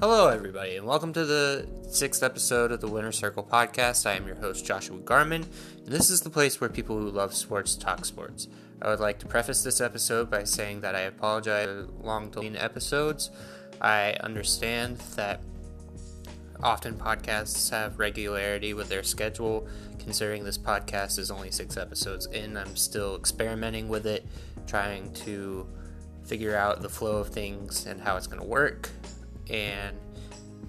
Hello, everybody, and welcome to the sixth episode of the Winter Circle podcast. I am your host, Joshua Garman, and this is the place where people who love sports talk sports. I would like to preface this episode by saying that I apologize for long delayed episodes. I understand that often podcasts have regularity with their schedule. Considering this podcast is only six episodes in, I'm still experimenting with it, trying to figure out the flow of things and how it's going to work and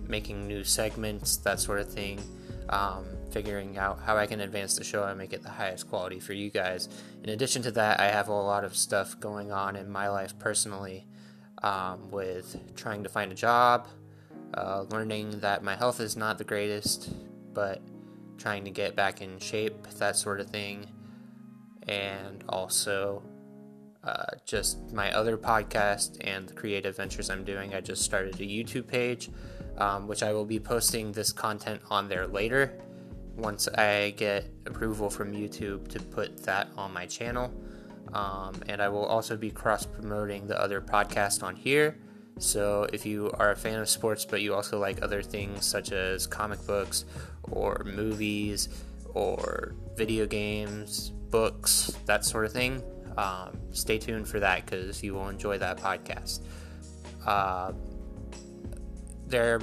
making new segments, that sort of thing. Um, figuring out how I can advance the show and make it the highest quality for you guys. In addition to that, I have a lot of stuff going on in my life personally um, with trying to find a job, uh, learning that my health is not the greatest, but trying to get back in shape, that sort of thing. And also uh, just my other podcast and the creative ventures I'm doing. I just started a YouTube page, um, which I will be posting this content on there later once I get approval from YouTube to put that on my channel. Um, and I will also be cross promoting the other podcast on here. So if you are a fan of sports, but you also like other things such as comic books or movies or video games, books, that sort of thing, um, stay tuned for that because you will enjoy that podcast. Uh, there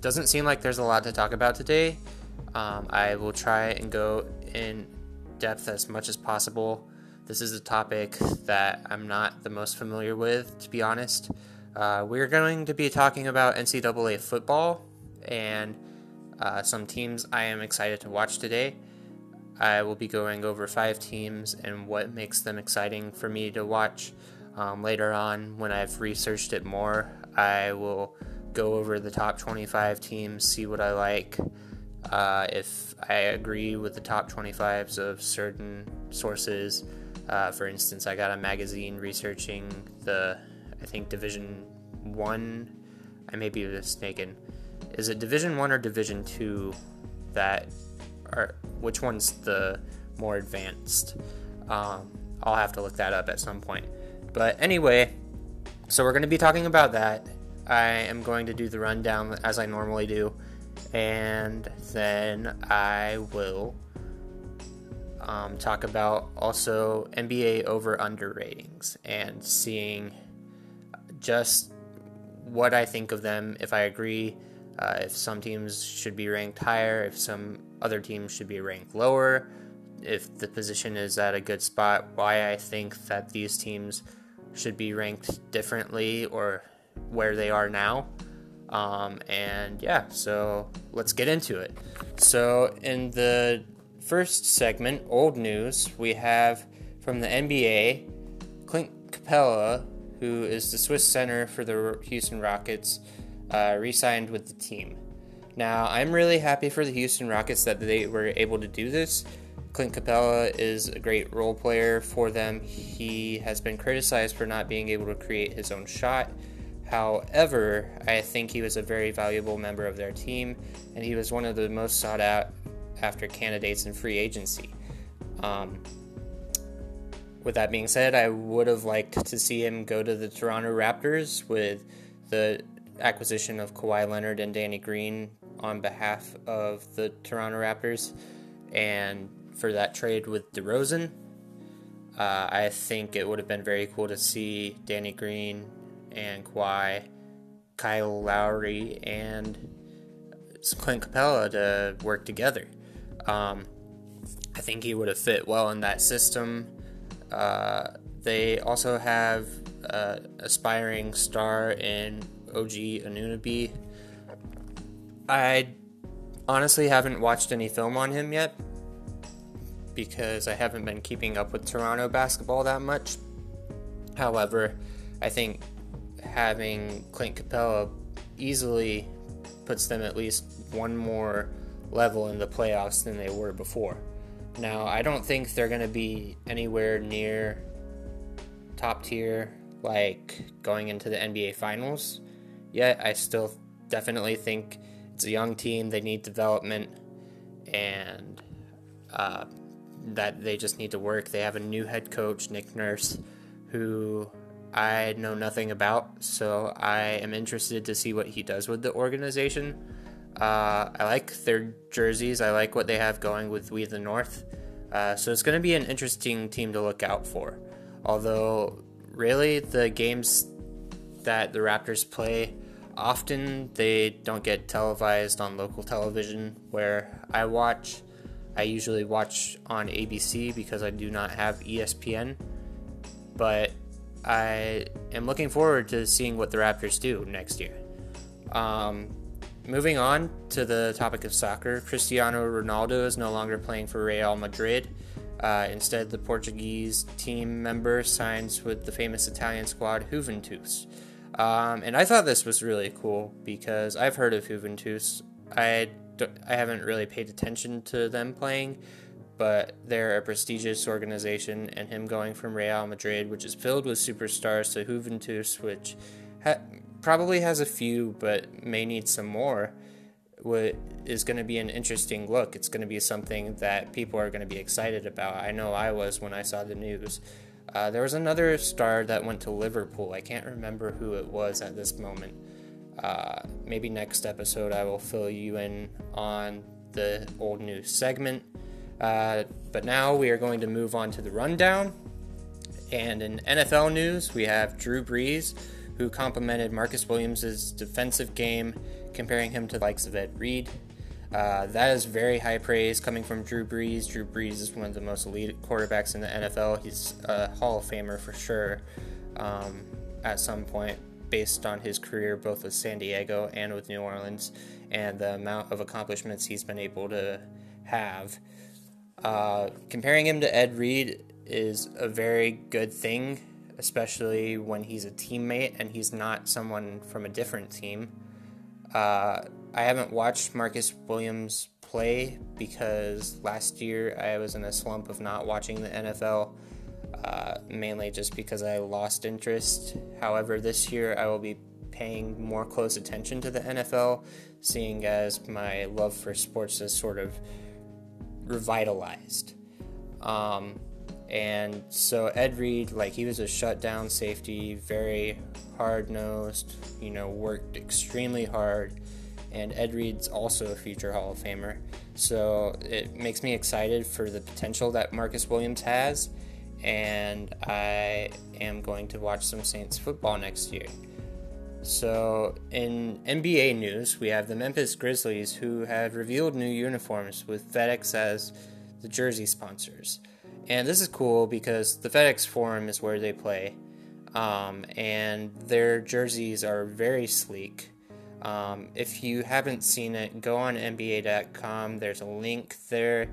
doesn't seem like there's a lot to talk about today. Um, I will try and go in depth as much as possible. This is a topic that I'm not the most familiar with, to be honest. Uh, we're going to be talking about NCAA football and uh, some teams I am excited to watch today. I will be going over five teams and what makes them exciting for me to watch. Um, later on, when I've researched it more, I will go over the top 25 teams, see what I like. Uh, if I agree with the top 25s of certain sources, uh, for instance, I got a magazine researching the, I think Division One. I may be mistaken. Is it Division One or Division Two that which one's the more advanced. Um, I'll have to look that up at some point. But anyway, so we're going to be talking about that. I am going to do the rundown as I normally do, and then I will um, talk about also NBA over under ratings and seeing just what I think of them, if I agree, uh, if some teams should be ranked higher, if some other teams should be ranked lower. If the position is at a good spot, why I think that these teams should be ranked differently or where they are now. Um, and yeah, so let's get into it. So, in the first segment, old news, we have from the NBA Clint Capela, who is the Swiss center for the Houston Rockets, uh, re signed with the team. Now, I'm really happy for the Houston Rockets that they were able to do this. Clint Capela is a great role player for them. He has been criticized for not being able to create his own shot. However, I think he was a very valuable member of their team, and he was one of the most sought out after candidates in free agency. Um, with that being said, I would have liked to see him go to the Toronto Raptors with the acquisition of Kawhi Leonard and Danny Green on behalf of the Toronto Raptors, and for that trade with DeRozan. Uh, I think it would have been very cool to see Danny Green and Kawhi, Kyle Lowry, and Clint Capela to work together. Um, I think he would have fit well in that system. Uh, they also have uh, aspiring star in OG Anunoby, I honestly haven't watched any film on him yet because I haven't been keeping up with Toronto basketball that much. However, I think having Clint Capela easily puts them at least one more level in the playoffs than they were before. Now, I don't think they're going to be anywhere near top tier, like going into the NBA Finals yet. I still definitely think it's a young team. They need development, and uh, that they just need to work. They have a new head coach, Nick Nurse, who I know nothing about, so I am interested to see what he does with the organization. Uh, I like their jerseys. I like what they have going with We the North. Uh, so it's going to be an interesting team to look out for. Although, really, the games that the Raptors play often they don't get televised on local television where I watch. I usually watch on ABC because I do not have ESPN. But I am looking forward to seeing what the Raptors do next year. Um, moving on to the topic of soccer, Cristiano Ronaldo is no longer playing for Real Madrid. Uh, instead, the Portuguese team member signs with the famous Italian squad Juventus. Um, and I thought this was really cool because I've heard of Juventus. I, I haven't really paid attention to them playing, but they're a prestigious organization, and him going from Real Madrid, which is filled with superstars, to Juventus, which ha- probably has a few but may need some more, what is going to be an interesting look. It's going to be something that people are going to be excited about. I know I was when I saw the news. Uh, there was another star that went to Liverpool. I can't remember who it was at this moment. Uh, maybe next episode I will fill you in on the old news segment. Uh, but now we are going to move on to the rundown. And in NFL news, we have Drew Brees, who complimented Marcus Williams' defensive game, comparing him to the likes of Ed Reed. Uh, that is very high praise coming from Drew Brees. Drew Brees is one of the most elite quarterbacks in the NFL. He's a Hall of Famer for sure um, at some point, based on his career both with San Diego and with New Orleans, and the amount of accomplishments he's been able to have. Uh, comparing him to Ed Reed is a very good thing, especially when he's a teammate and he's not someone from a different team. Uh, I haven't watched Marcus Williams play because last year I was in a slump of not watching the NFL, uh, mainly just because I lost interest. However, this year I will be paying more close attention to the NFL, seeing as my love for sports is sort of revitalized. Um, and so Ed Reed, like he was a shutdown safety, very hard nosed, you know, worked extremely hard and Ed Reed's also a future Hall of Famer. So it makes me excited for the potential that Marcus Williams has, and I am going to watch some Saints football next year. So, in NBA news, we have the Memphis Grizzlies who have revealed new uniforms with FedEx as the jersey sponsors. And this is cool because the FedEx Forum is where they play, um, and their jerseys are very sleek um, if you haven't seen it, go on NBA.com. There's a link there.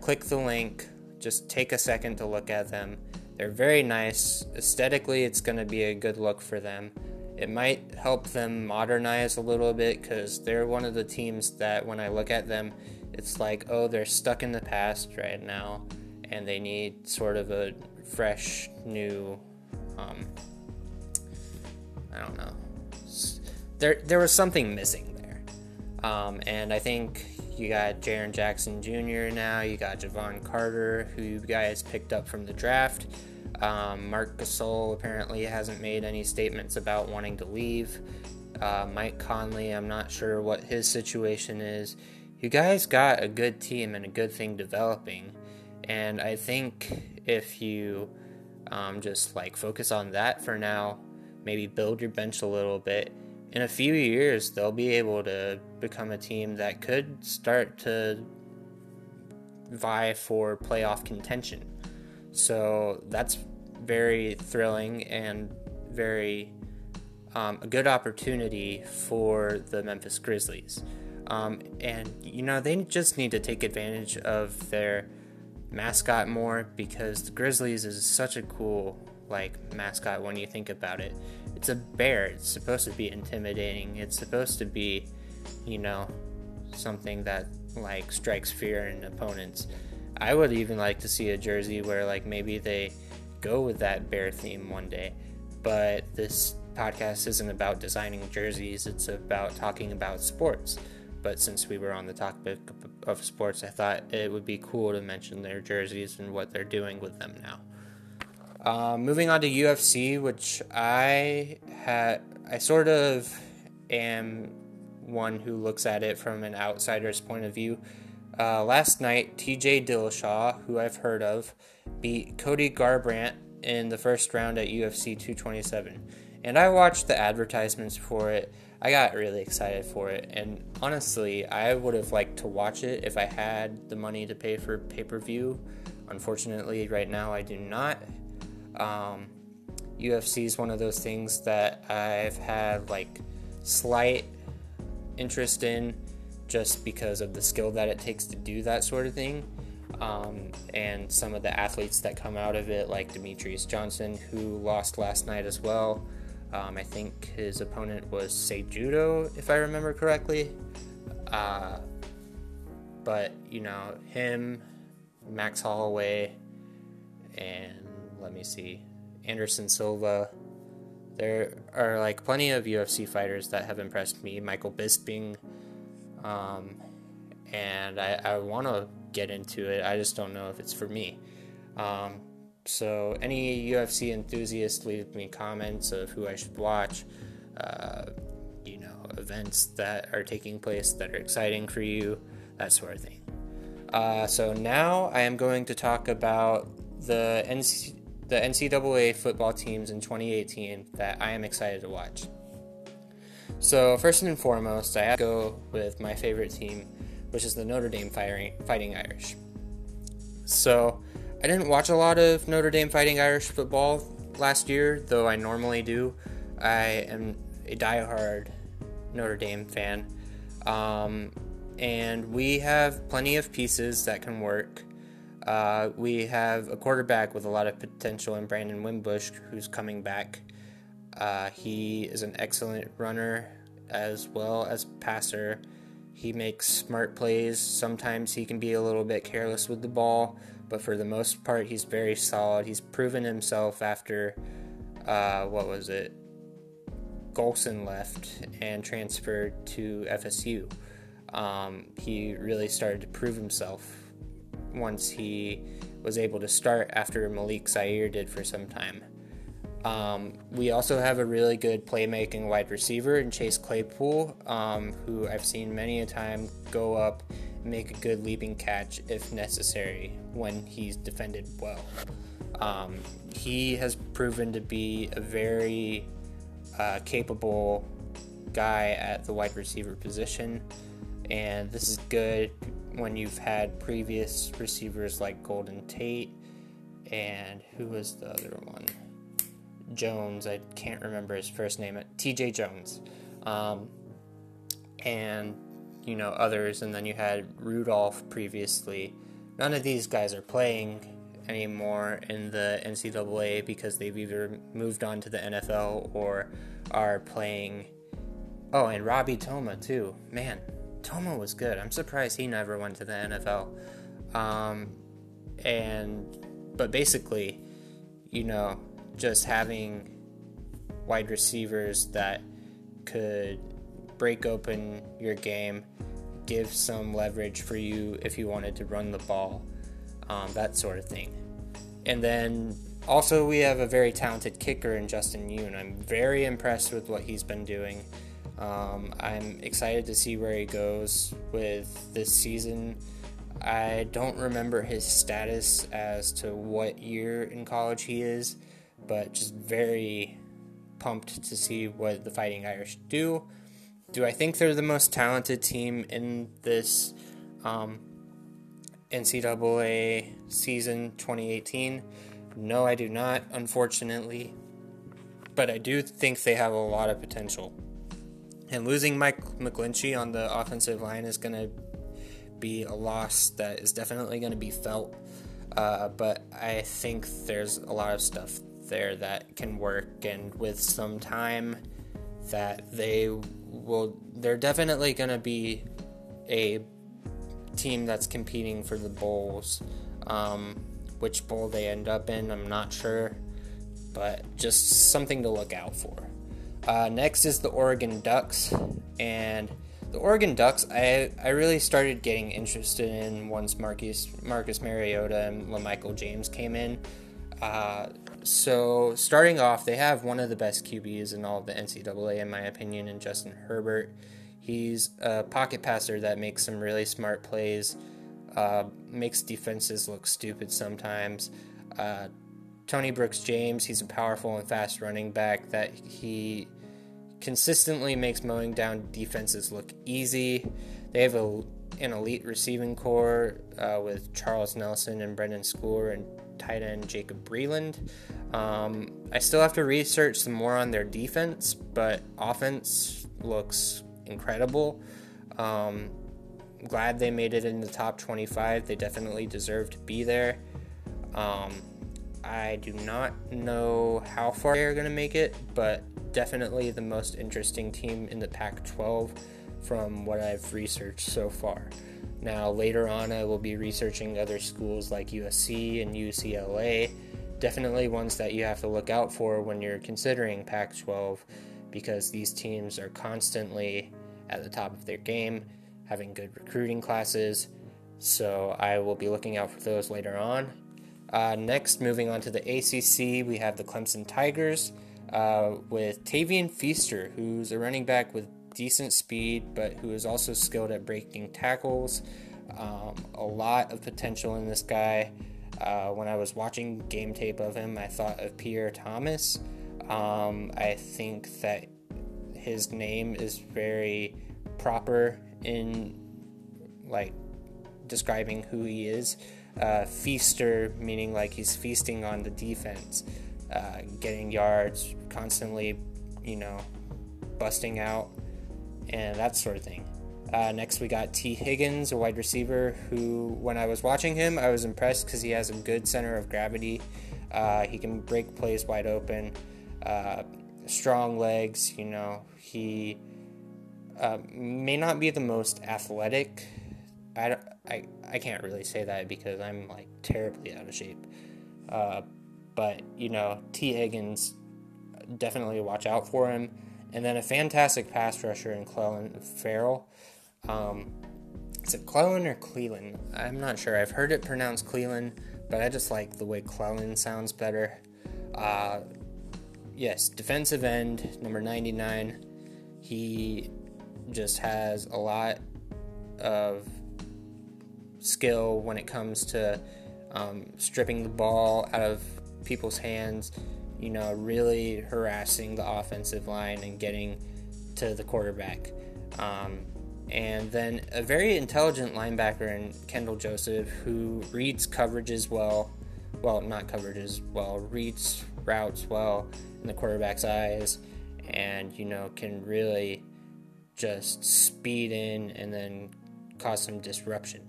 Click the link. Just take a second to look at them. They're very nice. Aesthetically, it's going to be a good look for them. It might help them modernize a little bit because they're one of the teams that when I look at them, it's like, oh, they're stuck in the past right now and they need sort of a fresh, new, um, I don't know, there there was something missing there. Um, and I think you got Jaren Jackson Jr. now. You got Jevon Carter, who you guys picked up from the draft. Um, Marc Gasol apparently hasn't made any statements about wanting to leave. Uh, Mike Conley, I'm not sure what his situation is. You guys got a good team and a good thing developing. And I think if you um, just like focus on that for now, maybe build your bench a little bit, in a few years, they'll be able to become a team that could start to vie for playoff contention. So that's very thrilling and very um, a good opportunity for the Memphis Grizzlies. Um, and you know they just need to take advantage of their mascot more because the Grizzlies is such a cool like mascot when you think about it. It's a bear. It's supposed to be intimidating. It's supposed to be, you know, something that like strikes fear in opponents. I would even like to see a jersey where like maybe they go with that bear theme one day. But this podcast isn't about designing jerseys, it's about talking about sports. But since we were on the topic of sports, I thought it would be cool to mention their jerseys and what they're doing with them now. Uh, moving on to UFC, which I had, I sort of am one who looks at it from an outsider's point of view. Uh, last night, TJ Dillashaw, who I've heard of, beat Cody Garbrandt in the first round at UFC 227. And I watched the advertisements for it. I got really excited for it. And honestly, I would have liked to watch it if I had the money to pay for pay per view. Unfortunately, right now I do not. Um, UFC is one of those things that I've had like slight interest in just because of the skill that it takes to do that sort of thing. Um, and some of the athletes that come out of it, like Demetrious Johnson, who lost last night as well. Um, I think his opponent was Cejudo, if I remember correctly. Uh, but, you know, him, Max Holloway, and let me see, Anderson Silva. There are like plenty of UFC fighters that have impressed me. Michael Bisping, um, and I, I want to get into it. I just don't know if it's for me. Um, so, any UFC enthusiast, leave me comments of who I should watch. Uh, you know, events that are taking place that are exciting for you, that sort of thing. Uh, so now I am going to talk about the NC- the NCAA football teams in 2018 that I am excited to watch. So first and foremost, I have to go with my favorite team, which is the Notre Dame Fighting Irish. So I didn't watch a lot of Notre Dame Fighting Irish football last year, though I normally do. I am a diehard Notre Dame fan. Um, and we have plenty of pieces that can work. Uh, we have a quarterback with a lot of potential in Brandon Wimbush, who's coming back. Uh, he is an excellent runner as well as passer. He makes smart plays. Sometimes he can be a little bit careless with the ball, but for the most part, he's very solid. He's proven himself after, uh, what was it? Golson left and transferred to FSU. Um, he really started to prove himself once he was able to start after Malik Zaire did for some time. Um, we also have a really good playmaking wide receiver in Chase Claypool, um, who I've seen many a time go up and make a good leaping catch if necessary when he's defended well. Um, he has proven to be a very uh, capable guy at the wide receiver position, and this is good when you've had previous receivers like Golden Tate and who was the other one? Jones. I can't remember his first name. T.J. Jones, um, and you know others. And then you had Rudolph previously. None of these guys are playing anymore in the NCAA because they've either moved on to the NFL or are playing. Oh, and Robby Toma too. Man, Toma was good. I'm surprised he never went to the NFL. Um, and but basically, you know, just having wide receivers that could break open your game, give some leverage for you if you wanted to run the ball, um, that sort of thing. And then also, we have a very talented kicker in Justin Yoon. I'm very impressed with what he's been doing. Um, I'm excited to see where he goes with this season. I don't remember his status as to what year in college he is, but just very pumped to see what the Fighting Irish do. Do I think they're the most talented team in this um, NCAA season 2018? No, I do not, unfortunately. But I do think they have a lot of potential. And losing Mike McGlinchey on the offensive line is going to be a loss that is definitely going to be felt. Uh, but I think there's a lot of stuff there that can work, and with some time, that they will. They're definitely going to be a team that's competing for the bowls. Um, which bowl they end up in, I'm not sure, but just something to look out for. Uh, next is the Oregon Ducks, and the Oregon Ducks I, I really started getting interested in once Marcus Marcus Mariota and LaMichael James came in. Uh, so starting off, they have one of the best QBs in all of the NCAA, in my opinion, in Justin Herbert. He's a pocket passer that makes some really smart plays, uh, makes defenses look stupid sometimes. Uh, Tony Brooks James, he's a powerful and fast running back that he consistently makes mowing down defenses look easy. They have a, an elite receiving core uh, with Charles Nelson and Brendan Schooler and tight end Jacob Breeland. Um, I still have to research some more on their defense, but offense looks incredible. Um, glad they made it in the top 25. They definitely deserve to be there. Um, I do not know how far they're going to make it, but definitely the most interesting team in the Pac 12 from what I've researched so far. Now, later on, I will be researching other schools like USC and UCLA. Definitely ones that you have to look out for when you're considering Pac 12 because these teams are constantly at the top of their game, having good recruiting classes. So I will be looking out for those later on. Uh, next, moving on to the ACC, we have the Clemson Tigers uh, with Tavien Feaster, who's a running back with decent speed, but who is also skilled at breaking tackles. Um, a lot of potential in this guy. Uh, when I was watching game tape of him, I thought of Pierre Thomas. Um, I think that his name is very proper in like describing who he is. Uh, feaster, meaning like he's feasting on the defense, uh, getting yards, constantly, you know, busting out, and that sort of thing. Uh, next, we got Tee Higgins, a wide receiver, who, when I was watching him, I was impressed because he has a good center of gravity. Uh, he can break plays wide open, uh, strong legs. You know, he uh, may not be the most athletic. I, I, I can't really say that because I'm like terribly out of shape. But, you know, Tee Higgins, definitely watch out for him. And then a fantastic pass rusher in Clelin Ferrell. Um, is it Clelin or Cleland? I'm not sure. I've heard it pronounced Cleland, but I just like the way Clelin sounds better. Uh, yes, defensive end, number 99. He just has a lot of skill when it comes to um, stripping the ball out of people's hands, you know, really harassing the offensive line and getting to the quarterback. Um, and then a very intelligent linebacker in Kendall Joseph who reads coverages well, well, not coverages well, reads routes well in the quarterback's eyes, and you know can really just speed in and then cause some disruption.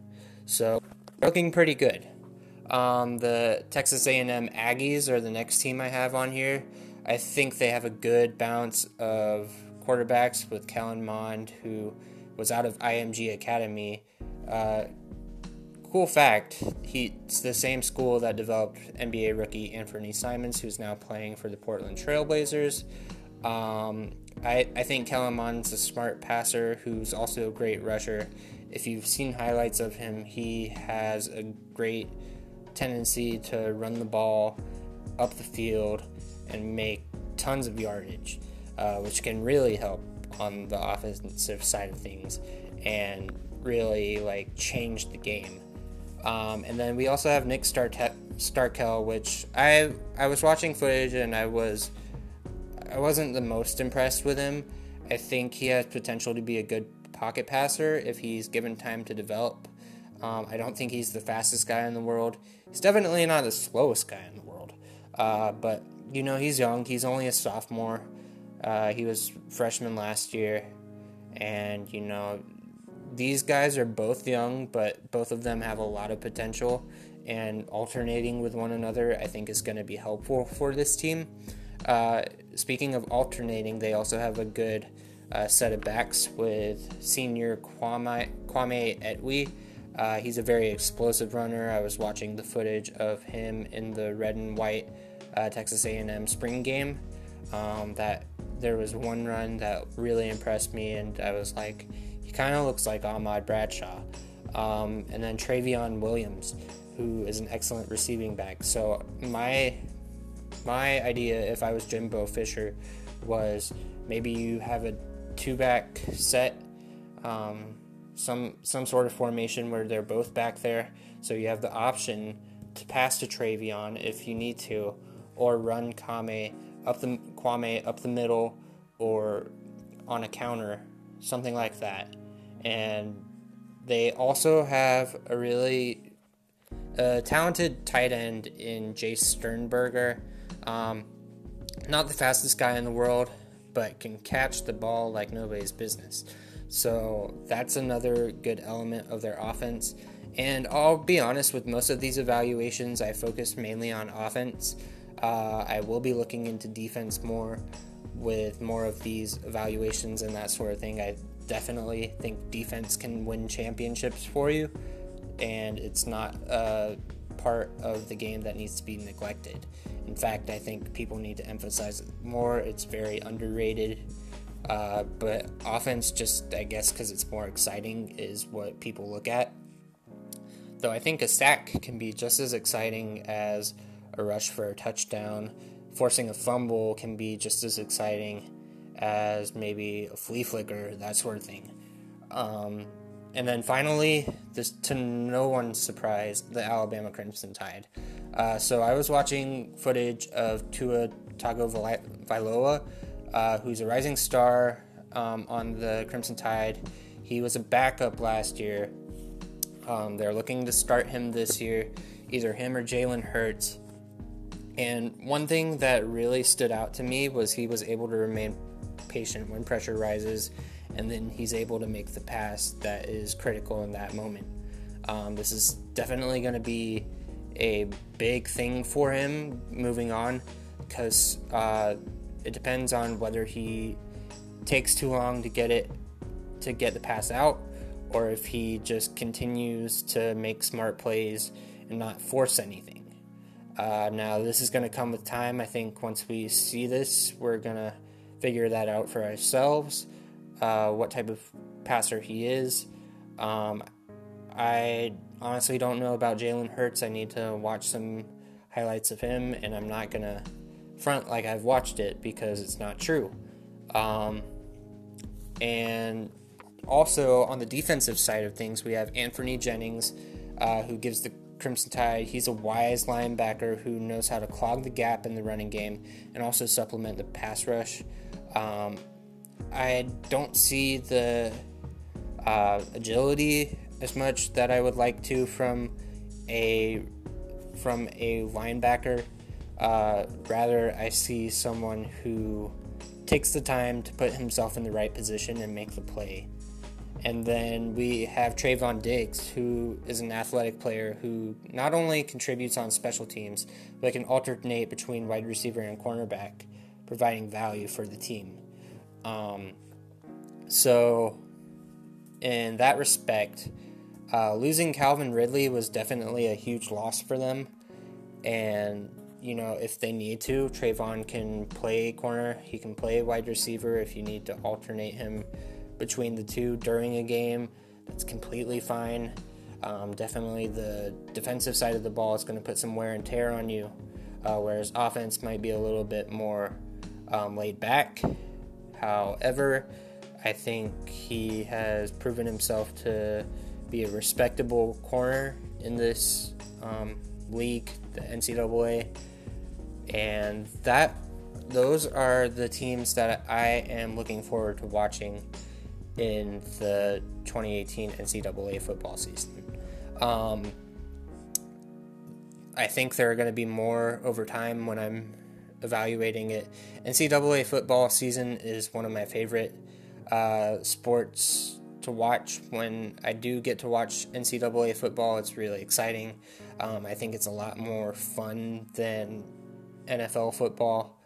So looking pretty good. Um, the Texas A&M Aggies are the next team I have on here. I think they have a good balance of quarterbacks with Kellen Mond, who was out of IMG Academy. Uh, cool fact, he's the same school that developed NBA rookie Anfernee Simons, who's now playing for the Portland Trailblazers. Um, I, I think Kellen Mond's a smart passer who's also a great rusher. If you've seen highlights of him, he has a great tendency to run the ball up the field and make tons of yardage, uh, which can really help on the offensive side of things and really like change the game. Um, and then we also have Nick Starte- Starkel, which I I was watching footage and I was I wasn't the most impressed with him. I think he has potential to be a good pocket passer if he's given time to develop. Um, I don't think he's the fastest guy in the world. He's definitely not the slowest guy in the world. Uh, but you know he's young. He's only a sophomore. Uh, he was freshman last year, and you know these guys are both young, but both of them have a lot of potential. And alternating with one another, I think, is going to be helpful for this team. Uh, speaking of alternating, they also have a good uh, set of backs with senior Kwame, Kwame Etwi. Uh, he's a very explosive runner. I was watching the footage of him in the red and white uh, Texas A&M spring game. Um, that there was one run that really impressed me, and I was like, he kind of looks like Ahmad Bradshaw. Um, and then Trayveon Williams, who is an excellent receiving back. So my my idea, if I was Jimbo Fisher, was maybe you have a two back set, um, some some sort of formation where they're both back there, so you have the option to pass to Trayveon if you need to, or run Kame up the Kwame up the middle, or on a counter, something like that. And they also have a really talented tight end in Jace Sternberger. Um, not the fastest guy in the world, but can catch the ball like nobody's business. So that's another good element of their offense. And I'll be honest with most of these evaluations, I focus mainly on offense. Uh, I will be looking into defense more with more of these evaluations and that sort of thing. I definitely think defense can win championships for you, and it's not a part of the game that needs to be neglected. In fact, I think people need to emphasize it more. It's very underrated. Uh, but offense, just I guess because it's more exciting, is what people look at. Though I think a sack can be just as exciting as a rush for a touchdown. Forcing a fumble can be just as exciting as maybe a flea flicker, that sort of thing. Um, and then finally, this to no one's surprise, the Alabama Crimson Tide. Uh, so I was watching footage of Tua Tagovailoa, uh, who's a rising star um, on the Crimson Tide. He was a backup last year. Um, they're looking to start him this year, either him or Jalen Hurts. And one thing that really stood out to me was he was able to remain patient when pressure rises, and then he's able to make the pass that is critical in that moment. Um, this is definitely going to be a big thing for him moving on because uh, it depends on whether he takes too long to get it to get the pass out or if he just continues to make smart plays and not force anything. Uh, now, this is going to come with time. I think once we see this, we're going to figure that out for ourselves, uh, what type of passer he is. Um, I honestly don't know about Jalen Hurts. I need to watch some highlights of him, and I'm not going to front like I've watched it because it's not true. Um, and also on the defensive side of things, we have Anthony Jennings, uh, who gives the Crimson Tide. He's a wise linebacker who knows how to clog the gap in the running game and also supplement the pass rush. Um, I don't see the uh, agility as much that I would like to from a from a linebacker. Uh, rather, I see someone who takes the time to put himself in the right position and make the play. And then we have Trevon Diggs, who is an athletic player who not only contributes on special teams, but can alternate between wide receiver and cornerback providing value for the team. Um, so, in that respect, uh, losing Calvin Ridley was definitely a huge loss for them. And, you know, if they need to, Trevon can play corner, he can play wide receiver if you need to alternate him between the two during a game. That's completely fine. Um, definitely the defensive side of the ball is going to put some wear and tear on you, uh, whereas offense might be a little bit more um, laid back. However, I think he has proven himself to be a respectable corner in this um, league, the NCAA, and that those are the teams that I am looking forward to watching in the 2018 NCAA football season. Um, I think there are going to be more over time when I'm evaluating it. NCAA football season is one of my favorite uh, sports to watch. When I do get to watch NCAA football, it's really exciting. Um, I think it's a lot more fun than NFL football,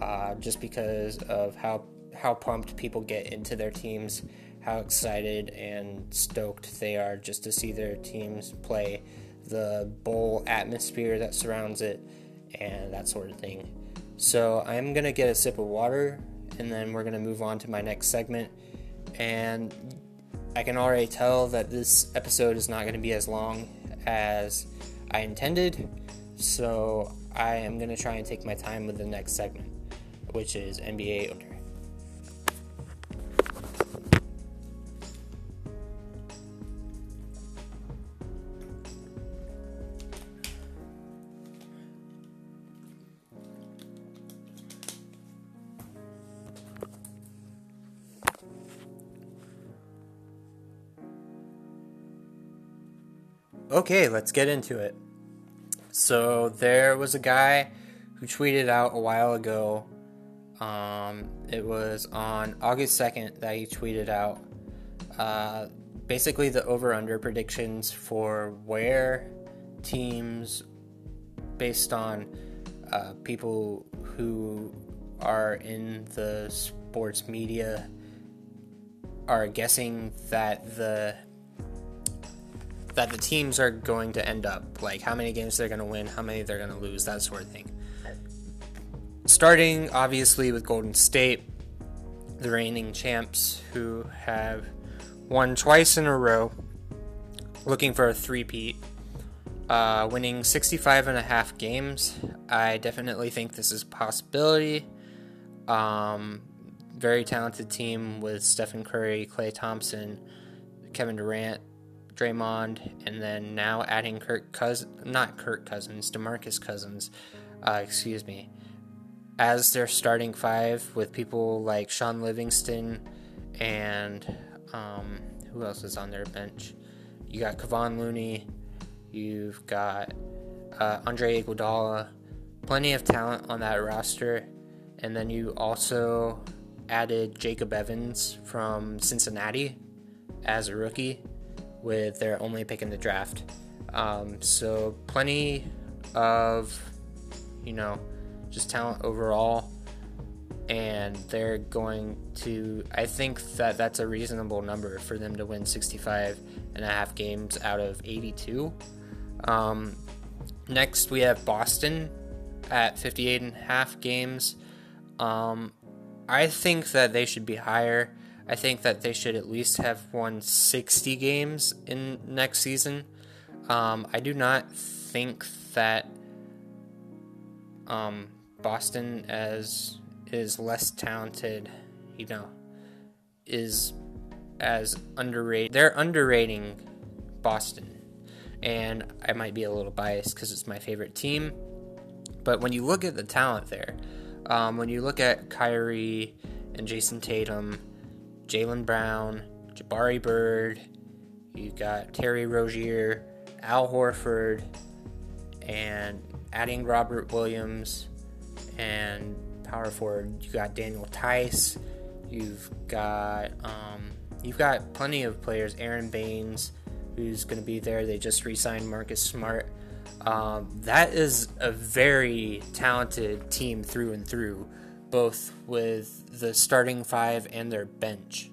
uh, just because of how how pumped people get into their teams, how excited and stoked they are just to see their teams play, the bowl atmosphere that surrounds it, and that sort of thing. So I'm to get a sip of water and then we're to move on to my next segment. And I can already tell that this episode is not to be as long as I intended. So I am going to try and take my time with the next segment, which is NBA owner. Okay, let's get into it. So there was a guy who tweeted out a while ago. Um, it was on August 2nd that he tweeted out uh, basically the over under predictions for where teams, based on uh, people who are in the sports media, are guessing that the that the teams are going to end up, like how many games they're going to win, how many they're going to lose, that sort of thing. Starting obviously with Golden State, the reigning champs who have won twice in a row, looking for a three-peat, uh, winning 65 and a half games. I definitely think this is a possibility. Um, very talented team with Stephen Curry, Klay Thompson, Kevin Durant, Draymond, and then now adding Kirk Cousins, not Kirk Cousins, DeMarcus Cousins, uh, excuse me, as their starting five with people like Shaun Livingston and um, who else is on their bench? You got Kevon Looney, you've got uh, Andre Iguodala, plenty of talent on that roster, and then you also added Jacob Evans from Cincinnati as a rookie with their only pick in the draft. Um, so plenty of, you know, just talent overall. And they're going to, I think that that's a reasonable number for them to win 65 and a half games out of 82. Um, next, we have Boston at 58 and a half games. Um, I think that they should be higher. I think that they should at least have won 60 games in next season. Um, I do not think that um, Boston as is less talented, you know, is as underrated. They're underrating Boston, and I might be a little biased because it's my favorite team. But when you look at the talent there, um, when you look at Kyrie and Jayson Tatum Jaylen Brown, Jabari Bird, you've got Terry Rozier, Al Horford, and adding Robert Williams and power forward. You got Daniel Theis. You've got um, you've got plenty of players. Aron Baynes, who's going to be there. They just re-signed Marcus Smart. Um, that is a very talented team through and through both with the starting five and their bench.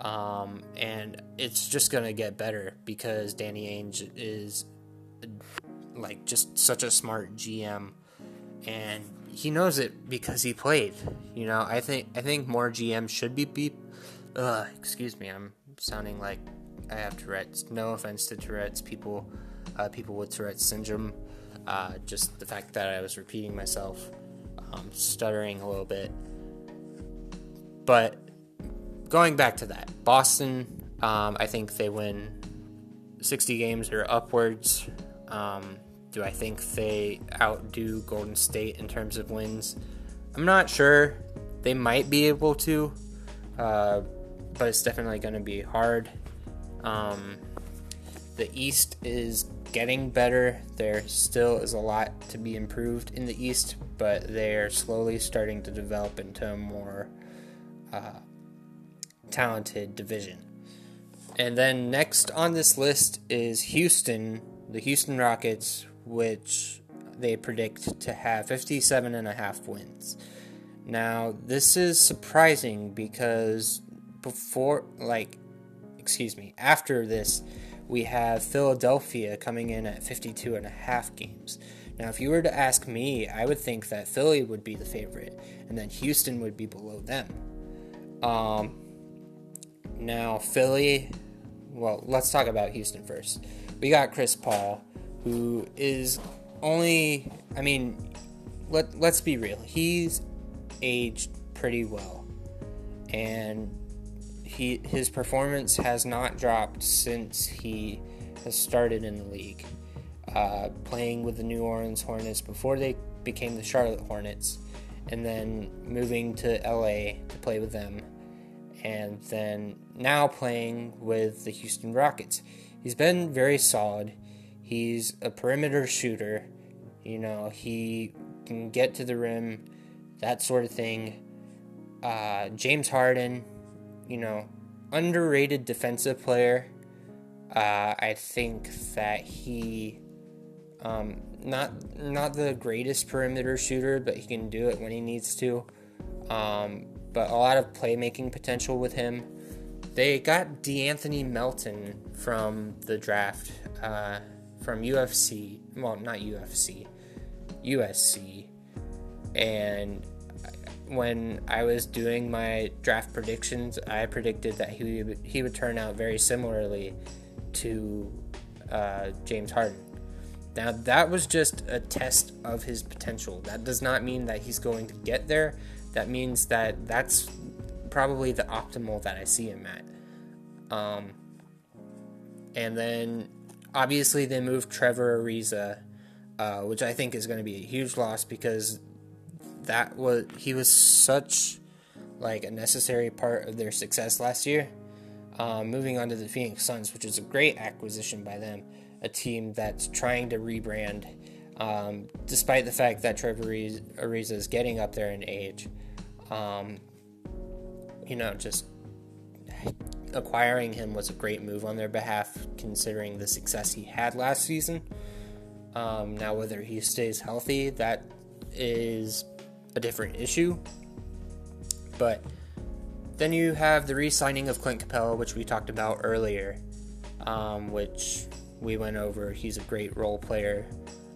Um, and it's just going to get better because Danny Ainge is like just such a smart GM and he knows it because he played. You know, I think I think more GMs should be be uh, excuse me, I'm sounding like I have Tourette's. No offense to Tourette's people uh, people with Tourette's syndrome. Uh, just the fact that I was repeating myself um, stuttering a little bit. But going back to that, Boston, um, I think they win 60 games or upwards. Um, do I think they outdo Golden State in terms of wins? I'm not sure. They might be able to, uh, but it's definitely going to be hard. Um, the East is getting better. There still is a lot to be improved in the East, but they're slowly starting to develop into a more uh, talented division. And then next on this list is Houston, the Houston Rockets, which they predict to have 57 and a half wins. Now, this is surprising because before, like, excuse me, after this, we have Philadelphia coming in at 52 and a half games. Now, if you were to ask me, I would think that Philly would be the favorite, and then Houston would be below them. Um, now, Philly, well, let's talk about Houston first. We got Chris Paul, who is only, I mean, let let's be real. He's aged pretty well, and he his performance has not dropped since he has started in the league. Uh, playing with the New Orleans Hornets before they became the Charlotte Hornets, and then moving to LA to play with them, and then now playing with the Houston Rockets. He's been very solid. He's a perimeter shooter. You know, he can get to the rim, that sort of thing. Uh, James Harden, you know, underrated defensive player. Uh, I think that he, um, not not the greatest perimeter shooter, but he can do it when he needs to. Um, but a lot of playmaking potential with him. They got De'Anthony Melton from the draft, uh, from UFC. Well, not UFC, USC. And when I was doing my draft predictions, I predicted that he would, he would turn out very similarly to uh, James Harden. Now, that was just a test of his potential. That does not mean that he's going to get there. That means that that's probably the optimal that I see him at. Um, and then obviously they moved Trevor Ariza, uh, which I think is going to be a huge loss because that was he was such like a necessary part of their success last year. Um, moving on to the Phoenix Suns, which is a great acquisition by them, a team that's trying to rebrand, um, despite the fact that Trevor Ariza is getting up there in age. Um, you know, just acquiring him was a great move on their behalf, considering the success he had last season. Um, now, whether he stays healthy, that is a different issue. But then you have the re signing of Clint Capela, which we talked about earlier, um, which we went over. He's a great role player.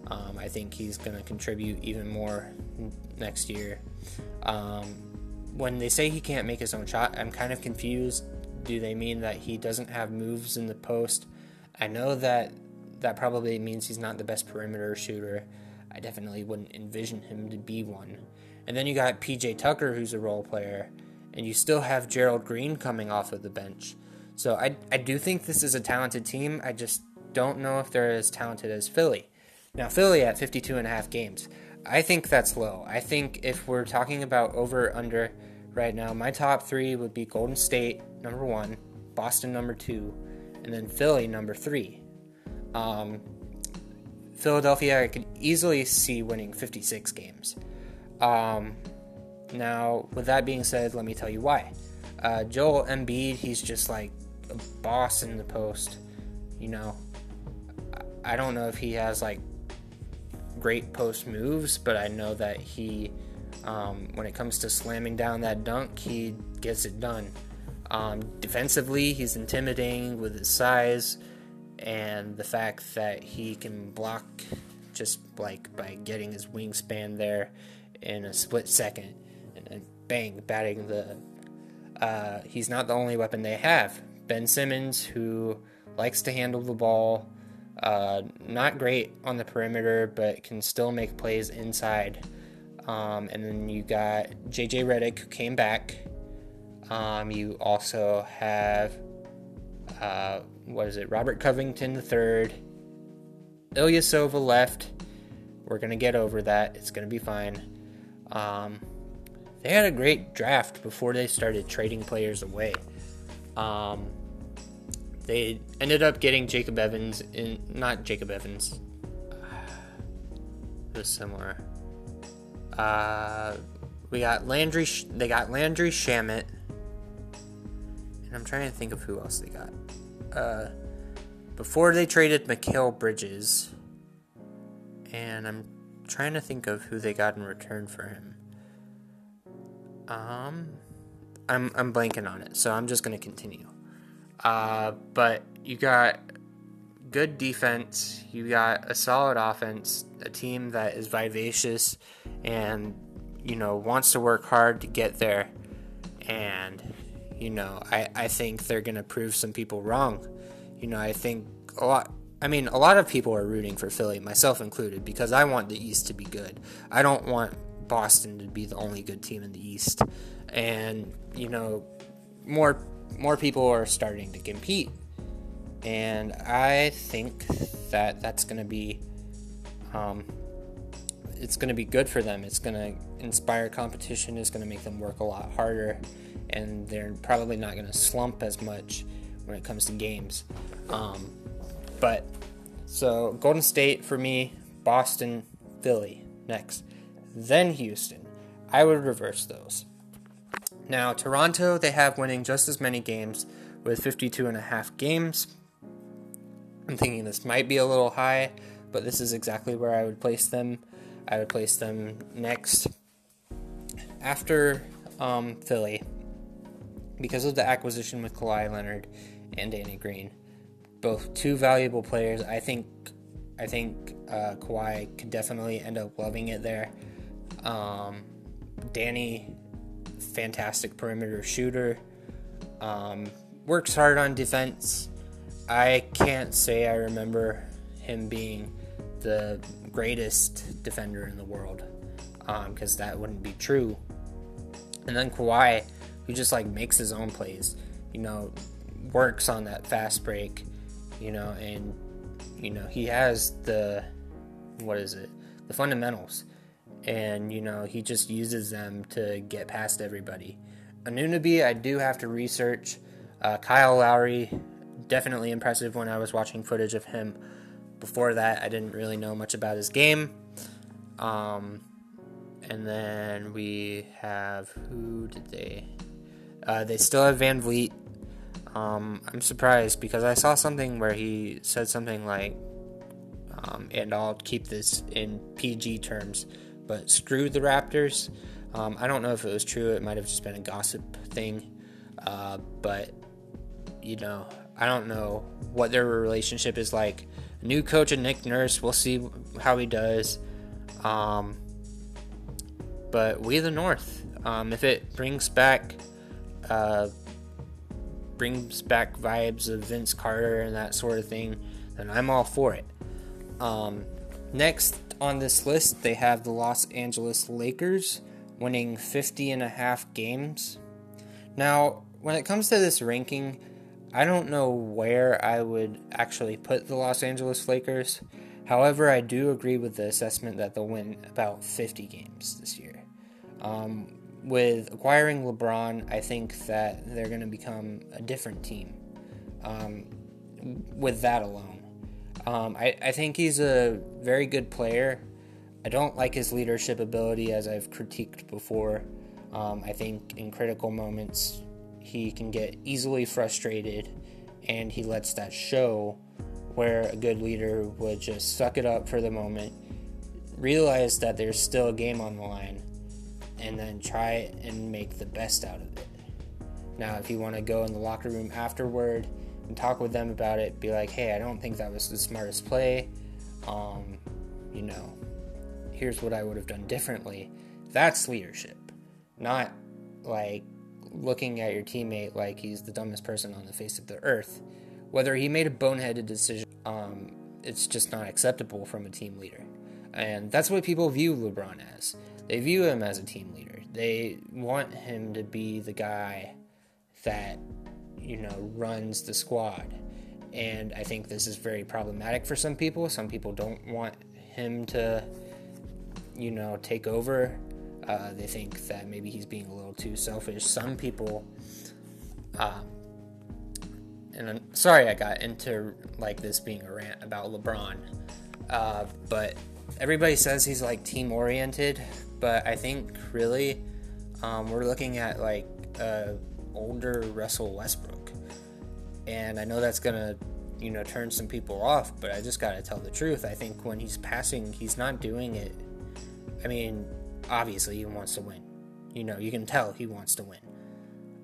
Um, I think he's going to contribute even more next year. Um, when they say he can't make his own shot, I'm kind of confused. Do they mean that he doesn't have moves in the post? I know that that probably means he's not the best perimeter shooter. I definitely wouldn't envision him to be one. And then you got PJ Tucker, who's a role player, and you still have Gerald Green coming off of the bench. So I, I do think this is a talented team. I just don't know if they're as talented as Philly. Now, Philly at 52 and a half games, I think that's low. I think if we're talking about over under right now, my top three would be Golden State, number one, Boston, number two, and then Philly, number three. Um, Philadelphia, I could easily see winning 56 games. Um, now, with that being said, let me tell you why. Uh, Joel Embiid, he's just like a boss in the post. You know, I don't know if he has like great post moves, but I know that he, um, when it comes to slamming down that dunk, he gets it done. Um, defensively, he's intimidating with his size and the fact that he can block just like by getting his wingspan there in a split second, and then bang, batting the. Uh, he's not the only weapon they have. Ben Simmons, who likes to handle the ball, uh, not great on the perimeter, but can still make plays inside. Um, and then you got JJ Redick, who came back. Um, you also have, uh, what is it, Robert Covington III. Ilyasova left. We're going to get over that. It's going to be fine. Um, they had a great draft before they started trading players away. Um, they ended up getting Jacob Evans in not Jacob Evans. It was similar. Uh, we got Landry. They got Landry Shamet, and I'm trying to think of who else they got. Uh, before they traded Mikal Bridges, and I'm trying to think of who they got in return for him. Um, I'm I'm blanking on it, so I'm just gonna continue. Uh, but you got good defense, you got a solid offense, a team that is vivacious and you know wants to work hard to get there, and you know I I think they're gonna prove some people wrong. You know I think a lot I mean, a lot of people are rooting for Philly, myself included, because I want the East to be good. I don't want Boston to be the only good team in the East. And, you know, more more people are starting to compete. And I think that that's going to be um, it's going to be good for them. It's going to inspire competition. It's going to make them work a lot harder, and they're probably not going to slump as much when it comes to games. Um, but so Golden State for me, Boston, Philly next, then Houston. I would reverse those. Now, Toronto, they have winning just as many games with 52 and a half games. I'm thinking this might be a little high, but this is exactly where I would place them. I would place them next after um, Philly because of the acquisition with Kawhi Leonard and Danny Green. Both two valuable players. I think I think uh, Kawhi could definitely end up loving it there. Um, Danny, fantastic perimeter shooter. Um, works hard on defense. I can't say I remember him being the greatest defender in the world because um, that wouldn't be true. And then Kawhi, who just like makes his own plays, you know, works on that fast break, you know, and you know he has the what is it, the fundamentals, and you know he just uses them to get past everybody. Anunoby, I do have to research. Uh, Kyle Lowry, definitely impressive when I was watching footage of him before that, I didn't really know much about his game. Um, and then we have who did they? Uh, they still have VanVleet. Um, I'm surprised because I saw something where he said something like, um, and I'll keep this in PG terms, but screw the Raptors. Um, I don't know if it was true. It might have just been a gossip thing. Uh, but, you know, I don't know what their relationship is like new coach and Nick Nurse. We'll see how he does. Um, but we the North. Um, if it brings back uh, brings back vibes of Vince Carter and that sort of thing, then I'm all for it. Um, next on this list, they have the Los Angeles Lakers winning 50 and a half games. Now, when it comes to this ranking, I don't know where I would actually put the Los Angeles Lakers. However, I do agree with the assessment that they'll win about 50 games this year. Um, with acquiring LeBron, I think that they're going to become a different team um, with that alone. Um, I, I think he's a very good player. I don't like his leadership ability, as I've critiqued before. Um, I think in critical moments, he can get easily frustrated and he lets that show where a good leader would just suck it up for the moment, realize that there's still a game on the line, and then try and make the best out of it. Now, if you want to go in the locker room afterward and talk with them about it, be like, hey, I don't think that was the smartest play. Um, you know, here's what I would have done differently. That's leadership, not like looking at your teammate like he's the dumbest person on the face of the earth. Whether he made a boneheaded decision, um, it's just not acceptable from a team leader. And that's what people view LeBron as. They view him as a team leader. They want him to be the guy that, you know, runs the squad. And I think this is very problematic for some people. Some people don't want him to, you know, take over uh, they think that maybe he's being a little too selfish. Some people, uh, and I'm sorry I got into like this being a rant about LeBron, uh, but everybody says he's like team oriented, but I think really um, we're looking at like older Russell Westbrook, and I know that's gonna you know turn some people off, but I just gotta tell the truth. I think when he's passing, he's not doing it. I mean, obviously he wants to win. You know, you can tell he wants to win.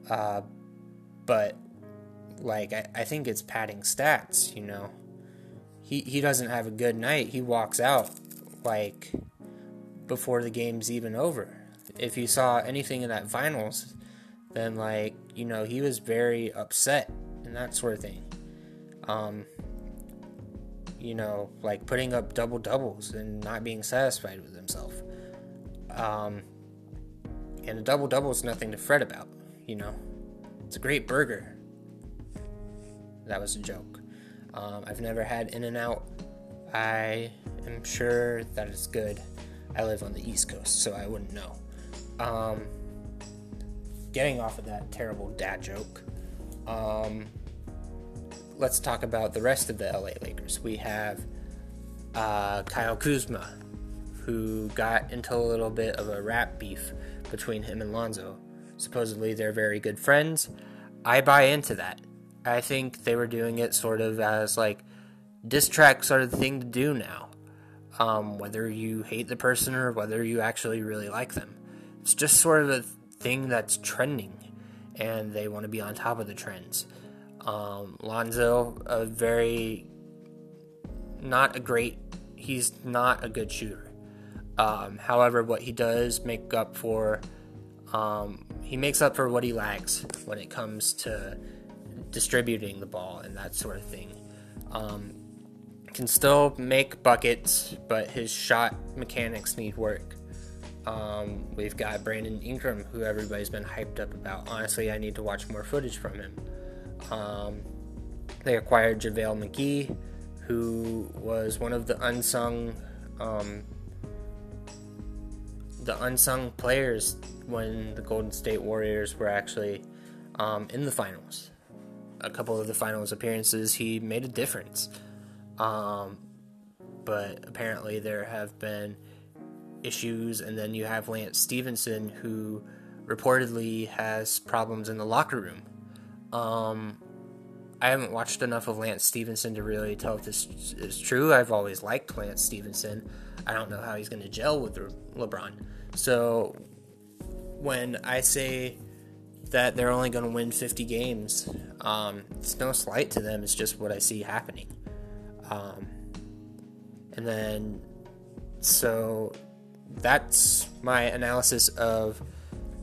Uh, but like I, I think it's padding stats, you know. He he doesn't have a good night. He walks out like before the game's even over. If you saw anything in that finals, then like, you know, he was very upset and that sort of thing. Um you know, like putting up double doubles and not being satisfied with himself. Um, and a double double is nothing to fret about, you know. It's a great burger. That was a joke. Um, I've never had In and Out. I am sure that it's good. I live on the East Coast, so I wouldn't know. Um, getting off of that terrible dad joke, um, let's talk about the rest of the LA Lakers. We have uh, Kyle Kuzma, who got into a little bit of a rap beef between him and Lonzo. Supposedly they're very good friends. I buy into that. I think they were doing it sort of as like diss track sort of thing to do now. Um, whether you hate the person or whether you actually really like them. It's just sort of a thing that's trending, and they want to be on top of the trends. Um, Lonzo, a very not a great, he's not a good shooter. Um, however, what he does make up for, um, he makes up for what he lacks when it comes to distributing the ball and that sort of thing. Um, can still make buckets, but his shot mechanics need work. Um, we've got Brandon Ingram, who everybody's been hyped up about. Honestly, I need to watch more footage from him. Um, they acquired JaVale McGee, who was one of the unsung um, the unsung players when the Golden State Warriors were actually um, in the finals. A couple of the finals appearances, he made a difference. Um, but apparently, there have been issues, and then you have Lance Stephenson who reportedly has problems in the locker room. Um, I haven't watched enough of Lance Stephenson to really tell if this is true. I've always liked Lance Stephenson. I don't know how he's going to gel with LeBron. So when I say that they're only going to win 50 games, um, it's no slight to them. It's just what I see happening. Um, and then, so that's my analysis of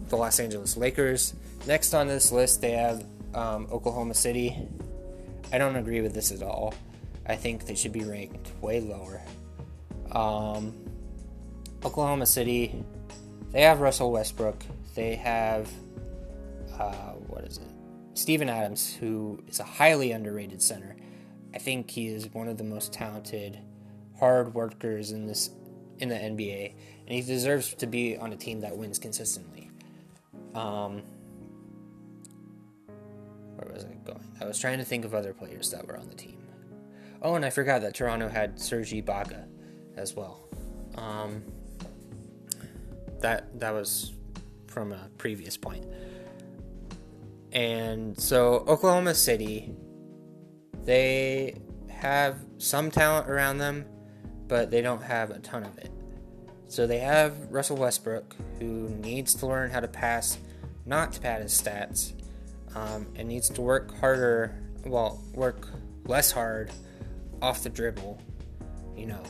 the Los Angeles Lakers. Next on this list, they have um, Oklahoma City. I don't agree with this at all. I think they should be ranked way lower. Um, Oklahoma City, they have Russell Westbrook. They have, uh, what is it? Steven Adams, who is a highly underrated center. I think he is one of the most talented, hard workers in this in the NBA, and he deserves to be on a team that wins consistently. Um, where was I going? I was trying to think of other players that were on the team. Oh, and I forgot that Toronto had Serge Ibaka as well. Um, that that was from a previous point. And so Oklahoma City, they have some talent around them, but they don't have a ton of it. So they have Russell Westbrook, who needs to learn how to pass, not to pad his stats, um, and needs to work harder, well, work less hard off the dribble. You know,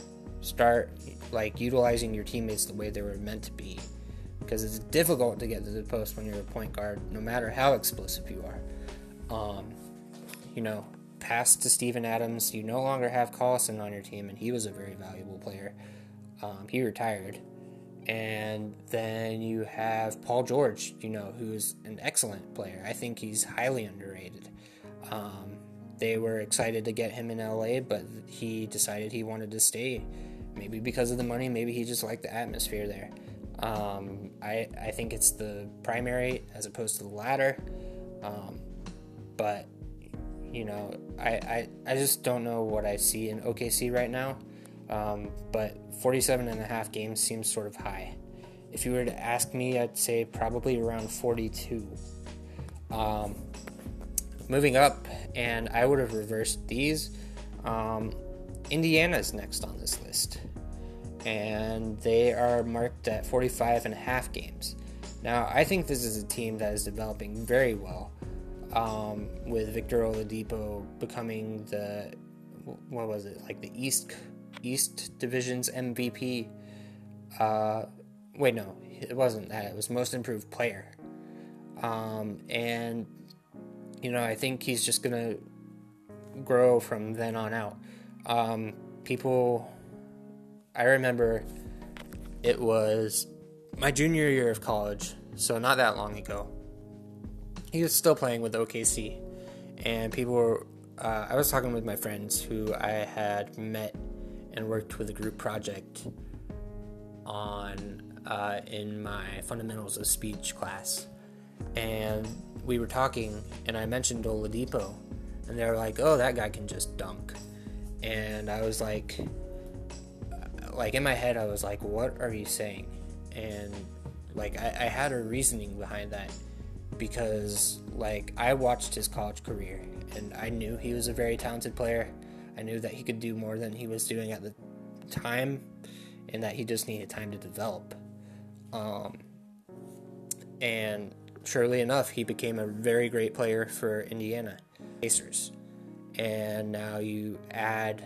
start like utilizing your teammates the way they were meant to be because it's difficult to get to the post when you're a point guard, no matter how explosive you are. Um, you know, pass to Steven Adams. You no longer have Collison on your team, and he was a very valuable player. Um, he retired. And then you have Paul George, you know, who's an excellent player. I think he's highly underrated. Um, they were excited to get him in LA, but he decided he wanted to stay. Maybe because of the money, maybe he just liked the atmosphere there. Um, I, I think it's the primary as opposed to the latter. Um, but, you know, I, I, I just don't know what I see in OKC right now. Um, but 47 and a half games seems sort of high. If you were to ask me, I'd say probably around 42. Um, moving up, and I would have reversed these. Um, Indiana's next on this list, and they are marked at 45 and a half games. Now, I think this is a team that is developing very well, um, with Victor Oladipo becoming the what was it like the East East Division's MVP. Uh, wait, no, it wasn't that. It was Most Improved Player. Um, and you know, I think he's just gonna grow from then on out. Um, people, I remember it was my junior year of college, so not that long ago. He was still playing with OKC, and people were. Uh, I was talking with my friends who I had met and worked with a group project on uh, in my fundamentals of speech class, and we were talking, and I mentioned Oladipo, and they were like, "Oh, that guy can just dunk," and I was like, like in my head, I was like, "What are you saying?" And like I, I had a reasoning behind that because like I watched his college career and I knew he was a very talented player. I knew that he could do more than he was doing at the time and that he just needed time to develop. Um, and surely enough, he became a very great player for Indiana Pacers. And now you add,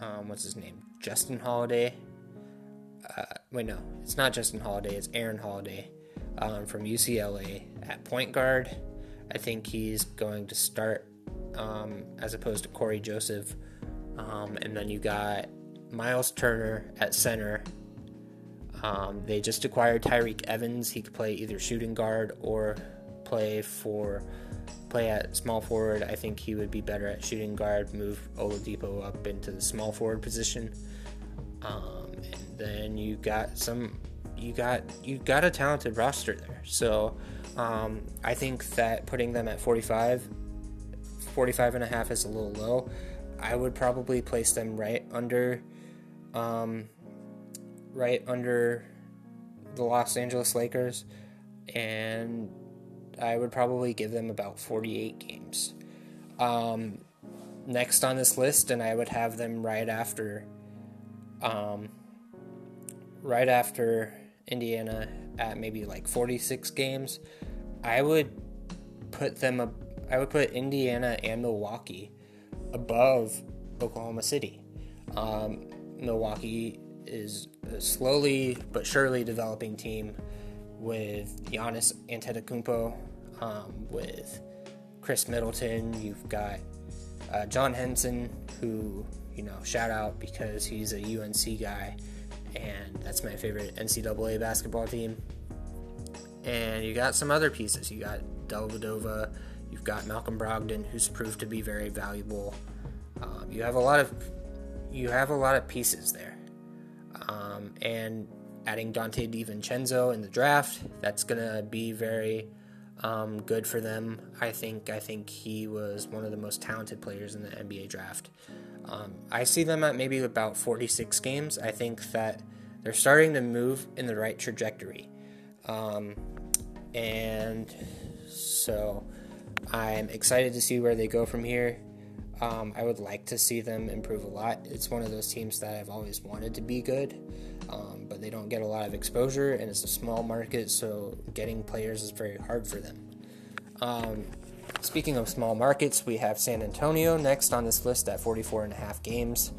um, what's his name? Justin Holiday. Uh, wait, no, it's not Justin Holiday, it's Aaron Holiday um, from UCLA at point guard. I think he's going to start um, as opposed to Cory Joseph. Um, and then you got Miles Turner at center. Um, they just acquired Tyreke Evans. He could play either shooting guard or play for play at small forward. I think he would be better at shooting guard. Move Oladipo up into the small forward position. Um, and then you got some you got you got a talented roster there. So um, I think that putting them at 45, 45 and a half is a little low. I would probably place them right under, um, right under the Los Angeles Lakers, and I would probably give them about 48 games. Um, next on this list, and I would have them right after, um, right after Indiana at maybe like 46 games, I would put them up. I would put Indiana and Milwaukee above Oklahoma City. Um, Milwaukee is a slowly but surely developing team with Giannis Antetokounmpo, um, with Khris Middleton. You've got uh, John Henson, who you know shout out because he's a UNC guy and that's my favorite NCAA basketball team. And you got some other pieces. You got Dellavedova, you've got Malcolm Brogdon, who's proved to be very valuable. Um, you have a lot of you have a lot of pieces there, um, and adding Donte DiVincenzo in the draft, that's gonna be very um, good for them. I think I think he was one of the most talented players in the NBA draft. Um, I see them at maybe about 46 games. I think that they're starting to move in the right trajectory. Um, and so I'm excited to see where they go from here. Um, I would like to see them improve a lot. It's one of those teams that I've always wanted to be good, um, but they don't get a lot of exposure, and it's a small market, so getting players is very hard for them. Um, Speaking of small markets, we have San Antonio next on this list at 44 and a half games.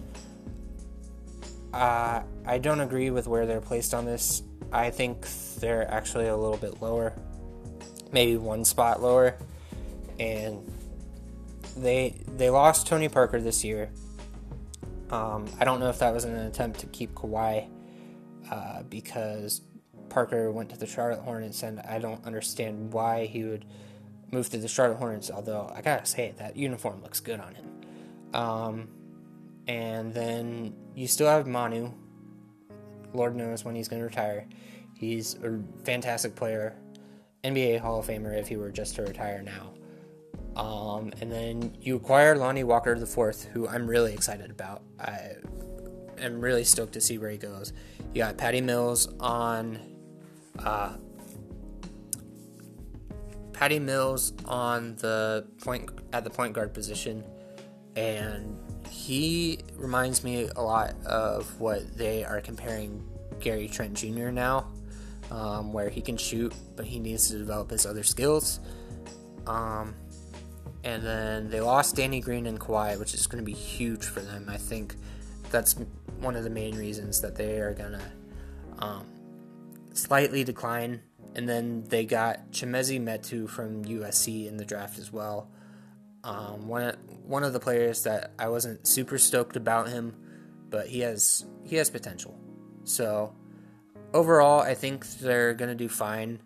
Uh, I don't agree with where they're placed on this. I think they're actually a little bit lower, maybe one spot lower, and they they lost Tony Parker this year. Um, I don't know if that was an attempt to keep Kawhi uh, because Parker went to the Charlotte Hornets, and I don't understand why he would moved to the Charlotte Hornets, although I gotta say, that uniform looks good on him. Um, and then you still have Manu. Lord knows when he's to retire. He's a fantastic player, NBA Hall of Famer if he were just to retire now. Um, and then you acquire Lonnie Walker IV, who I'm really excited about. I am really stoked to see where he goes. You got Patty Mills on uh, Patty Mills on the point at the point guard position, and he reminds me a lot of what they are comparing Gary Trent Jr. now, um, where he can shoot, but he needs to develop his other skills. Um, and then they lost Danny Green and Kawhi, which is going to be huge for them. I think that's one of the main reasons that they are going to um, slightly decline and then they got Chimezie Metu from USC in the draft as well. Um, one one of the players that I wasn't super stoked about him, but he has he has potential. So overall, I think they're gonna do fine.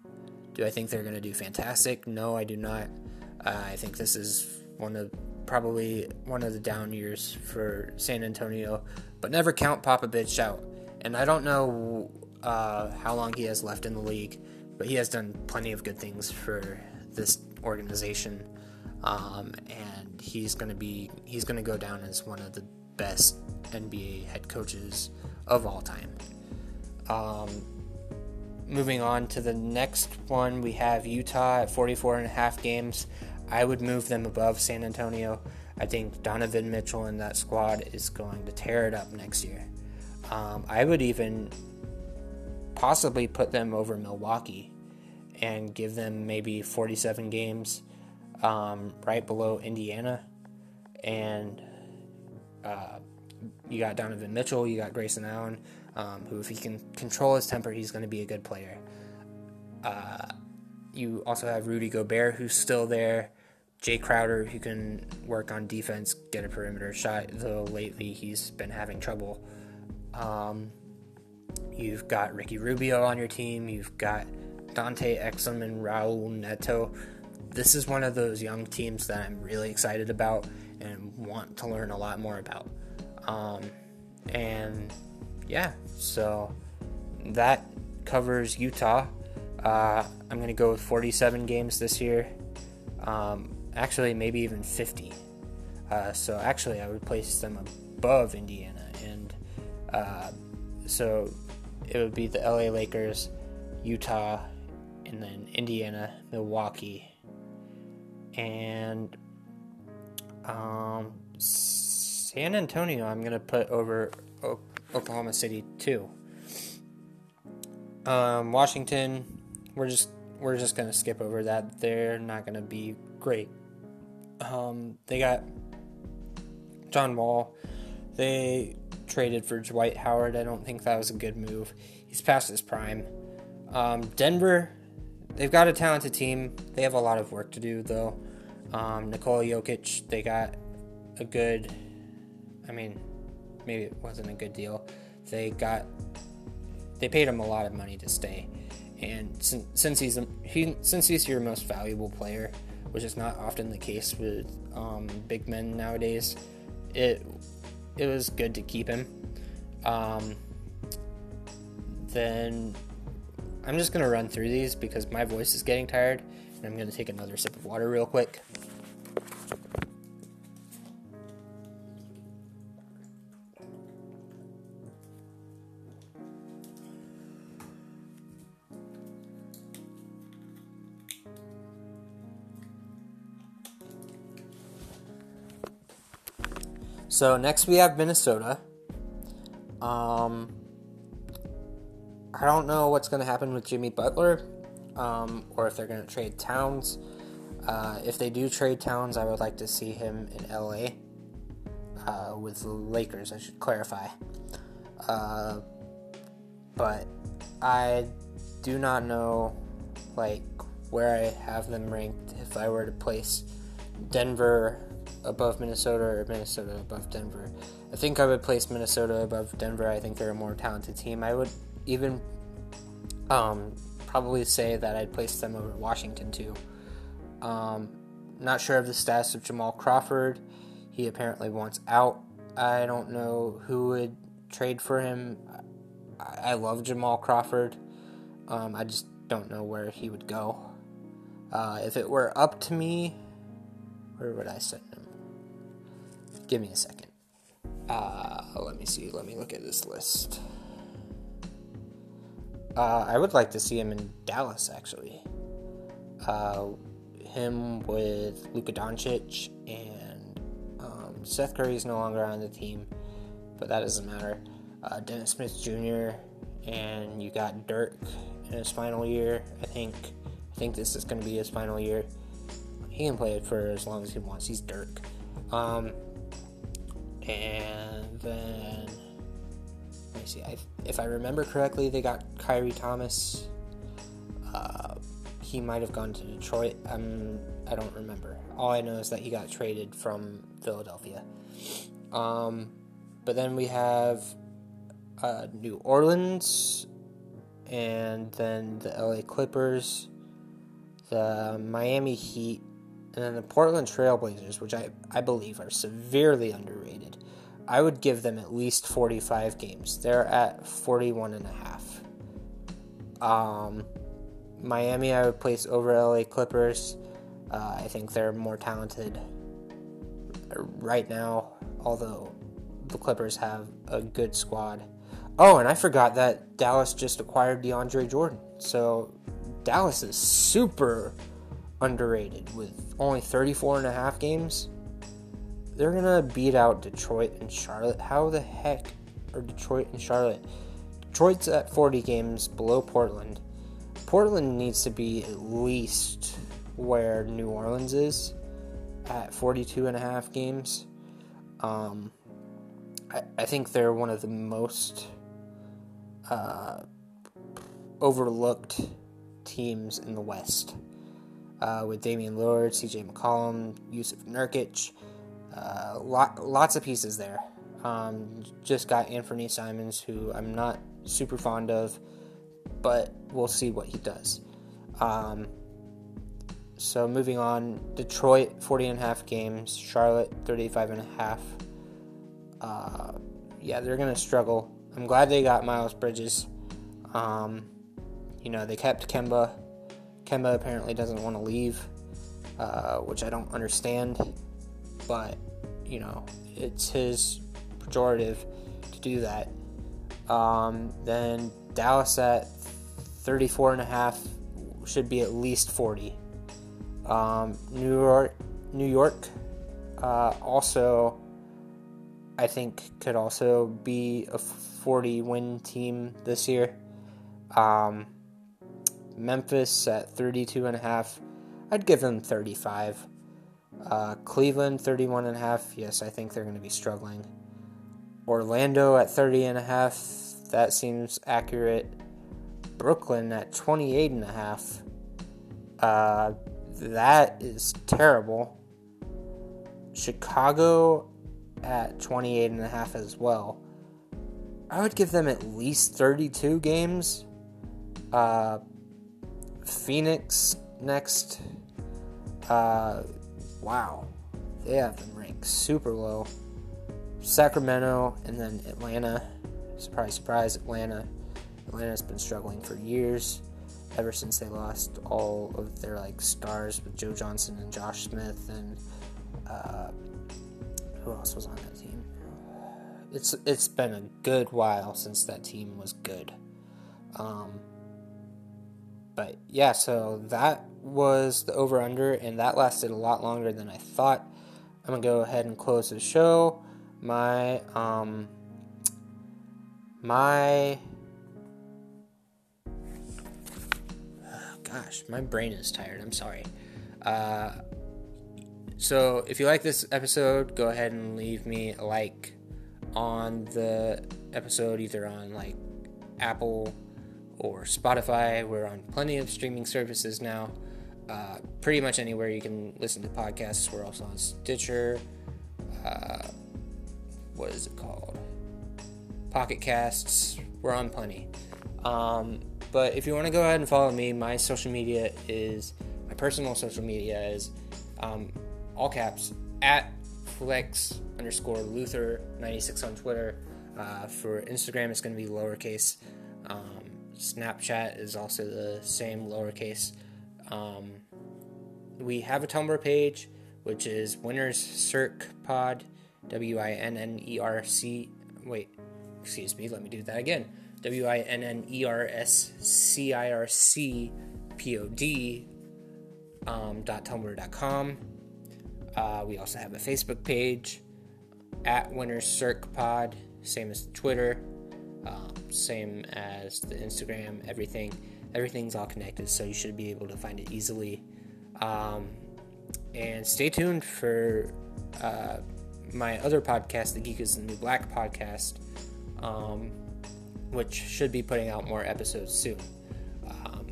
Do I think they're gonna do fantastic? No, I do not. Uh, I think this is one of probably one of the down years for San Antonio, but never count Popovich out. And I don't know uh, how long he has left in the league, but he has done plenty of good things for this organization. Um, and he's going to be he's going to go down as one of the best NBA head coaches of all time. Um, moving on to the next one, we have Utah at 44 and a half games. I would move them above San Antonio. I think Donovan Mitchell and that squad is going to tear it up next year. Um, I would even possibly put them over Milwaukee and give them maybe 47 games um, right below Indiana. And uh, you got Donovan Mitchell, you got Grayson Allen, um, who, if he can control his temper, he's going to be a good player. Uh, you also have Rudy Gobert, who's still there. Jae Crowder, who can work on defense, get a perimeter shot, though lately he's been having trouble. Um, you've got Ricky Rubio on your team. You've got Dante Exum and Raul Neto. This is one of those young teams that I'm really excited about and want to learn a lot more about. Um, and yeah, so that covers Utah. Uh, I'm going to go with 47 games this year. Um, actually, maybe even 50. Uh, so actually, I would place them above Indiana. And uh, so it would be the LA Lakers, Utah, and then Indiana, Milwaukee, and um, San Antonio. I'm gonna put over o- Oklahoma City too. Um, Washington, we're just we're just gonna skip over that. They're not gonna be great. Um, they got John Wall. They traded for Dwight Howard. I don't think that was a good move. He's past his prime. Um, Denver, they've got a talented team. They have a lot of work to do, though. Um, Nikola Jokic, they got a good. I mean, maybe it wasn't a good deal. They got. They paid him a lot of money to stay, and since, since he's he since he's your most valuable player, which is not often the case with um, big men nowadays, it it was good to keep him. Um, then I'm just gonna run through these because my voice is getting tired, and I'm gonna take another sip of water real quick. So next we have Minnesota. Um, I don't know what's going to happen with Jimmy Butler, um, or if they're going to trade Towns. Uh, if they do trade Towns, I would like to see him in LA uh, with the Lakers. I should clarify. Uh, but I do not know like where I have them ranked. If I were to place Denver above Minnesota or Minnesota above Denver. I think I would place Minnesota above Denver. I think they're a more talented team. I would even um, probably say that I'd place them over Washington too. Um, not sure of the status of Jamal Crawford. He apparently wants out. I don't know who would trade for him. I love Jamal Crawford. Um, I just don't know where he would go. Uh, if it were up to me, where would I him? Give me a second. Uh, let me see. Let me look at this list. Uh, I would like to see him in Dallas, actually. Uh, him with Luka Doncic and um, Seth Curry is no longer on the team, but that doesn't matter. Uh, Dennis Smith Jr. and you got Dirk in his final year. I think. I think this is going to be his final year. He can play it for as long as he wants. He's Dirk. Um, and then let me see. I, if I remember correctly, they got Khyri Thomas. Uh, he might have gone to Detroit. Um, I don't remember. All I know is that he got traded from Philadelphia. Um, but then we have uh, New Orleans, and then the LA Clippers, the Miami Heat, and then the Portland Trailblazers, which I, I believe are severely underrated. I would give them at least 45 games. They're at 41 and a half. Um, Miami, I would place over LA Clippers. Uh, I think they're more talented right now, although the Clippers have a good squad. Oh, and I forgot that Dallas just acquired DeAndre Jordan. So Dallas is super underrated with only 34 and a half games. They're going to beat out Detroit and Charlotte. How the heck are Detroit and Charlotte? Detroit's at 40 games below Portland. Portland needs to be at least where New Orleans is at 42 and a half games. Um, I, I think they're one of the most uh, overlooked teams in the West. Uh, with Damian Lillard, CJ McCollum, Jusuf Nurkic, uh, lot, lots of pieces there. Um, just got Anthony Simons, who I'm not super fond of, but we'll see what he does. Um, so moving on, Detroit 40 and a half games, Charlotte 35 and a half. Uh, yeah, they're gonna struggle. I'm glad they got Miles Bridges. Um, you know, they kept Kemba. Kemba apparently doesn't want to leave, uh, which I don't understand. But you know, it's his pejorative to do that. Um, then Dallas at 34 and a half should be at least 40. Um, New York, New York, uh, also, I think could also be a 40 win team this year. Um, Memphis at 32 and a half. I'd give them 35. Uh, Cleveland 31 and a half. Yes, I think they're going to be struggling. Orlando at 30 and a half. That seems accurate. Brooklyn at 28 and a half. Uh, that is terrible. Chicago at 28 and a half as well. I would give them at least 32 games. Uh, Phoenix next. Uh, wow. They have been ranked super low. Sacramento and then Atlanta. Surprise, surprise, Atlanta. Atlanta's been struggling for years ever since they lost all of their like stars with Joe Johnson and Josh Smith and uh, who else was on that team? It's it's been a good while since that team was good. Um, but yeah, so that was the over under, and that lasted a lot longer than I thought. I'm gonna go ahead and close the show. My um my gosh, my brain is tired. I'm sorry. Uh, so, if you like this episode, go ahead and leave me a like on the episode, either on like Apple or Spotify. We're on plenty of streaming services now. Uh, pretty much anywhere you can listen to podcasts. We're also on Stitcher. Uh, what is it called? Pocket Casts. We're on plenty. Um, but if you want to go ahead and follow me, my social media is my personal social media is um, all caps at flex underscore Luther 96 on Twitter. Uh, for Instagram, it's going to be lowercase. Um, Snapchat is also the same lowercase. Um, we have a Tumblr page, which is Winners Circ Pod, W I N N E R C. Wait, excuse me, let me do that again. W I N N E R S C I R C P O D um, dot tumblr.com. Uh, we also have a Facebook page at Winners Circ Pod, same as Twitter, um, same as the Instagram. Everything, everything's all connected, so you should be able to find it easily. Um, and stay tuned for uh, my other podcast, the Geek is the New Black podcast, um, which should be putting out more episodes soon. Um,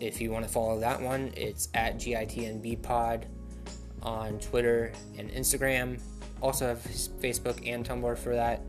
if you want to follow that one, it's at GITNB Pod on Twitter and Instagram. Also have Facebook and Tumblr for that.